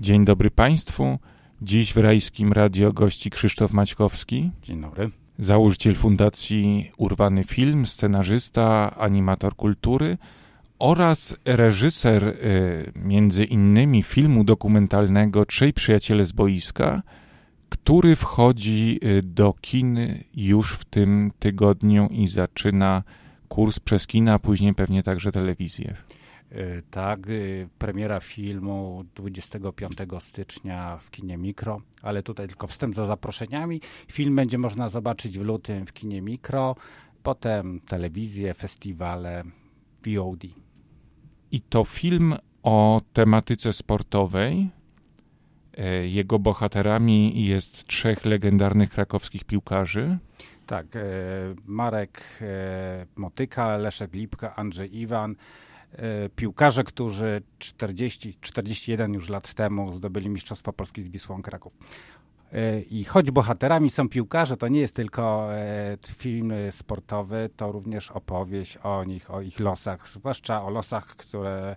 Dzień dobry Państwu. Dziś w Rajskim Radio gości Krzysztof Maćkowski. Dzień dobry. Założyciel Fundacji Urwany Film, scenarzysta, animator kultury oraz reżyser y, między innymi filmu dokumentalnego Trzej Przyjaciele z Boiska, który wchodzi y, do kin już w tym tygodniu i zaczyna kurs przez kina, a później pewnie także telewizję. Y, tak, y, premiera filmu 25 stycznia w kinie Mikro, ale tutaj tylko wstęp za zaproszeniami. Film będzie można zobaczyć w lutym w kinie Mikro, potem telewizję, festiwale, VOD. I to film o tematyce sportowej. E, jego bohaterami jest trzech legendarnych krakowskich piłkarzy. Tak, e, Marek e, Motyka, Leszek Lipka, Andrzej Iwan. Piłkarze, którzy 40, 41 już lat temu zdobyli Mistrzostwo Polski z Wisłą Kraków. I choć bohaterami są piłkarze, to nie jest tylko film sportowy, to również opowieść o nich, o ich losach, zwłaszcza o losach, które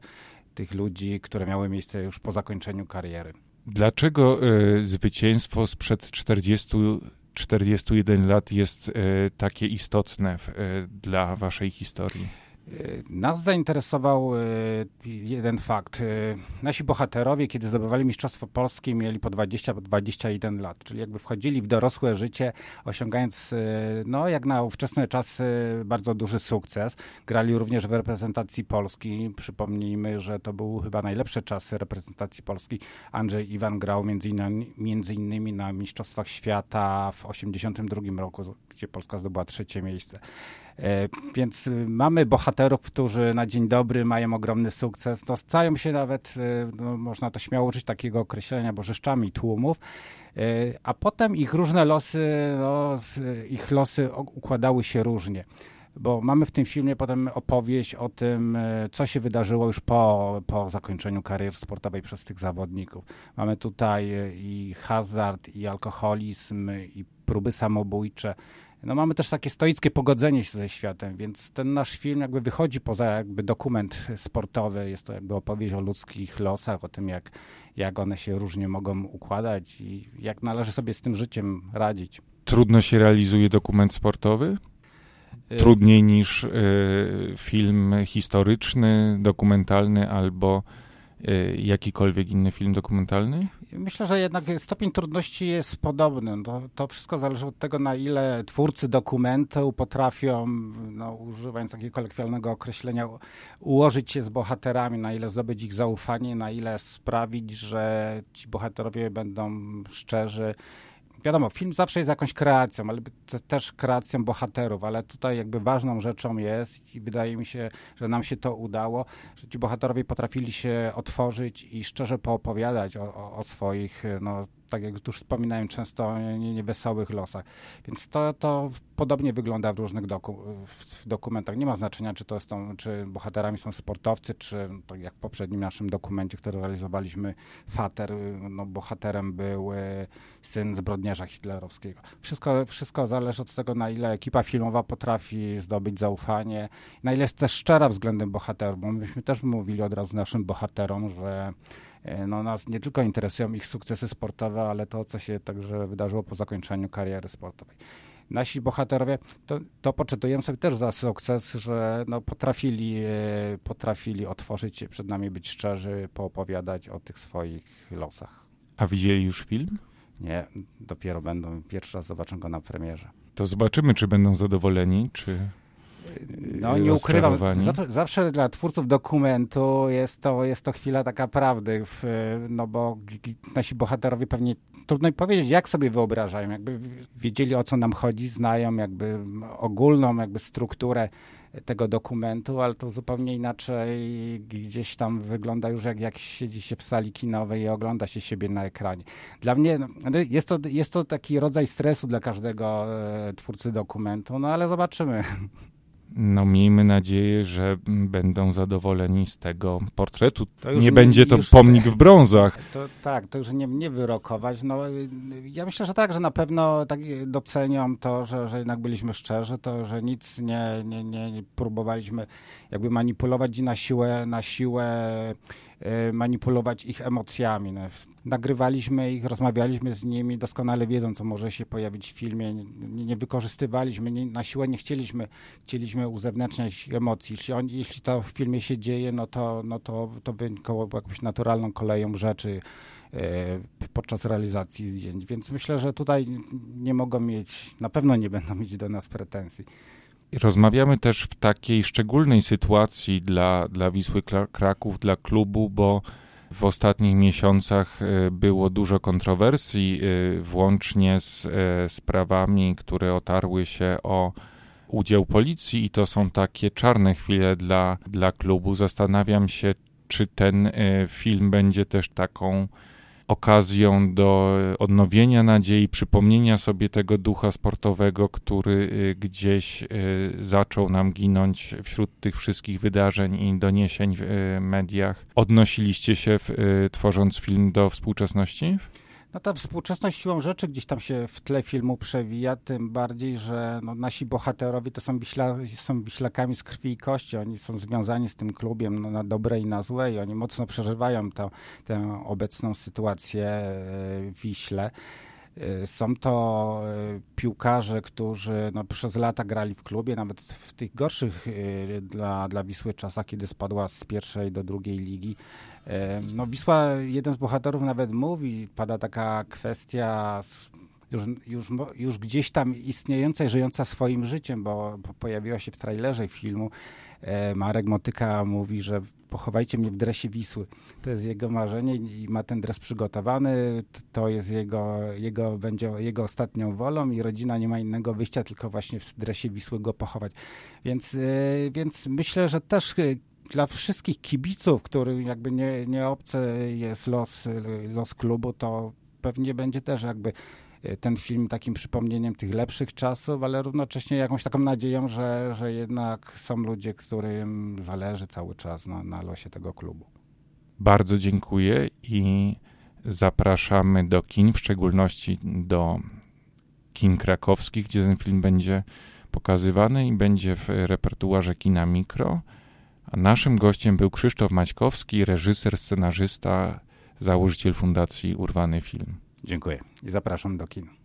tych ludzi, które miały miejsce już po zakończeniu kariery. Dlaczego zwycięstwo sprzed 40, 41 lat jest takie istotne dla waszej historii? Nas zainteresował e, jeden fakt. E, nasi bohaterowie, kiedy zdobywali Mistrzostwo Polskie, mieli po 20-21 lat, czyli jakby wchodzili w dorosłe życie, osiągając, e, no jak na ówczesne czasy, bardzo duży sukces. Grali również w reprezentacji Polski. Przypomnijmy, że to były chyba najlepsze czasy reprezentacji Polski. Andrzej Iwan grał między innymi, między innymi na Mistrzostwach Świata w 1982 roku, gdzie Polska zdobyła trzecie miejsce. E, więc y, mamy bohaterów, którzy na dzień dobry mają ogromny sukces. No, stają się nawet, y, no, można to śmiało użyć takiego określenia, bożyszczami tłumów. E, a potem ich różne losy, no, ich losy układały się różnie bo mamy w tym filmie potem opowieść o tym, e, co się wydarzyło już po, po zakończeniu kariery sportowej przez tych zawodników. Mamy tutaj i hazard, i alkoholizm, i próby samobójcze no mamy też takie stoickie pogodzenie się ze światem, więc ten nasz film jakby wychodzi poza jakby dokument sportowy, jest to jakby opowieść o ludzkich losach, o tym jak, jak one się różnie mogą układać i jak należy sobie z tym życiem radzić. Trudno się realizuje dokument sportowy? Y- Trudniej niż y, film historyczny, dokumentalny albo jakikolwiek inny film dokumentalny? Myślę, że jednak stopień trudności jest podobny. To, to wszystko zależy od tego, na ile twórcy dokumentu potrafią, no, używając takiego kolekwialnego określenia, ułożyć się z bohaterami, na ile zdobyć ich zaufanie, na ile sprawić, że ci bohaterowie będą szczerzy wiadomo, film zawsze jest jakąś kreacją, ale też kreacją bohaterów, ale tutaj jakby ważną rzeczą jest i wydaje mi się, że nam się to udało, że ci bohaterowie potrafili się otworzyć i szczerze poopowiadać o, o, o swoich no, tak jak już wspominałem, często niewesołych losach. Więc to, to podobnie wygląda w różnych doku, w dokumentach. Nie ma znaczenia, czy to są, czy bohaterami są sportowcy, czy tak jak w poprzednim naszym dokumencie, który realizowaliśmy, Fater, no, bohaterem był e, syn zbrodniarza hitlerowskiego. Wszystko, wszystko zależy od tego, na ile ekipa filmowa potrafi zdobyć zaufanie, na ile jest też szczera względem bohaterów, bo myśmy też mówili od razu naszym bohaterom, że no, nas nie tylko interesują ich sukcesy sportowe, ale to, co się także wydarzyło po zakończeniu kariery sportowej. Nasi bohaterowie to, to poczytują sobie też za sukces, że no, potrafili, e, potrafili otworzyć się przed nami, być szczerzy, poopowiadać o tych swoich losach. A widzieli już film? Nie, dopiero będą. Pierwszy raz zobaczą go na premierze. To zobaczymy, czy będą zadowoleni, czy no nie ukrywam, zawsze, zawsze, dla twórców dokumentu jest to, jest to chwila taka prawdy, w, no bo nasi bohaterowie pewnie, trudno mi powiedzieć, jak sobie wyobrażają, jakby wiedzieli o co nam chodzi, znają jakby ogólną jakby strukturę tego dokumentu, ale to zupełnie inaczej gdzieś tam wygląda już jak, jak siedzi się w sali kinowej i ogląda się siebie na ekranie. Dla mnie no, jest to, jest to taki rodzaj stresu dla każdego e, twórcy dokumentu, no ale zobaczymy. No miejmy nadzieję, że będą zadowoleni z tego portretu. Nie, nie, będzie to pomnik w brązach. To, tak, to już nie, nie wyrokować. No, ja myślę, że tak, że na pewno tak docenią to, że, że jednak byliśmy szczerzy, to, że nic nie, nie, nie próbowaliśmy jakby manipulować na siłę, na siłę manipulować ich emocjami. No, nagrywaliśmy ich, rozmawialiśmy z nimi, doskonale wiedzą, co może się pojawić w filmie. Nie, nie wykorzystywaliśmy, nie, na siłę nie chcieliśmy, chcieliśmy uzewnętrzniać emocji. Jeśli, on, jeśli to w filmie się dzieje, no to, no to, to wynikało jakąś naturalną koleją rzeczy e, podczas realizacji zdjęć. Więc myślę, że tutaj nie mogą mieć, na pewno nie będą mieć do nas pretensji. Rozmawiamy też w takiej szczególnej sytuacji dla, dla Wisły Kraków, dla klubu, bo w ostatnich miesiącach e, było dużo kontrowersji, e, włącznie z e, sprawami, które otarły się o udział policji, i to są takie czarne chwile dla, dla klubu. Zastanawiam się, czy ten film będzie też taką okazją do odnowienia nadziei, przypomnienia sobie tego ducha sportowego, który y, gdzieś y, zaczął nam ginąć wśród tych wszystkich wydarzeń i doniesień w mediach. Odnosiliście się, w, tworząc film do współczesności? No ta współczesność siłą rzeczy gdzieś tam się w tle filmu przewija, tym bardziej, że no, nasi bohaterowie to są, wiśla, są wiślakami z krwi i kości. Oni są związani z tym klubiem no, na dobre i na złe i oni mocno przeżywają to, tę obecną sytuację e, w Wiśle. E, są to e, piłkarze, którzy no, przez lata grali w klubie, nawet w tych gorszych dla, dla Wisły czasach, kiedy spadła z pierwszej do drugiej ligi. No Wisła, jeden z bohaterów nawet mówi, pada taka kwestia już, już, już gdzieś tam istniejąca i żyjąca swoim życiem, bo pojawiła się w trailerze filmu. E, Marek Motyka mówi, że pochowajcie mnie w dresie Wisły. To jest jego marzenie i ma ten dres przygotowany. To jest jego, jego, będzie jego ostatnią wolą i rodzina nie ma innego wyjścia, tylko właśnie w dresie Wisły go pochować. Więc, e, więc myślę, że też dla wszystkich kibiców, którym jakby nie, nie obcy jest los, los klubu, to pewnie będzie też jakby e, ten film takim przypomnieniem tych lepszych czasów, ale równocześnie jakąś taką nadzieją, że, że jednak są ludzie, którym zależy cały czas na, na losie tego klubu. Bardzo dziękuję i zapraszamy do kin, w szczególności do kin krakowskich, gdzie ten film będzie pokazywany i będzie w repertuarze kina mikro. A naszym gościem był Krzysztof Maćkowski, reżyser, scenarzysta, założyciel Fundacji Urwany Film. Dziękuję i zapraszam do kin.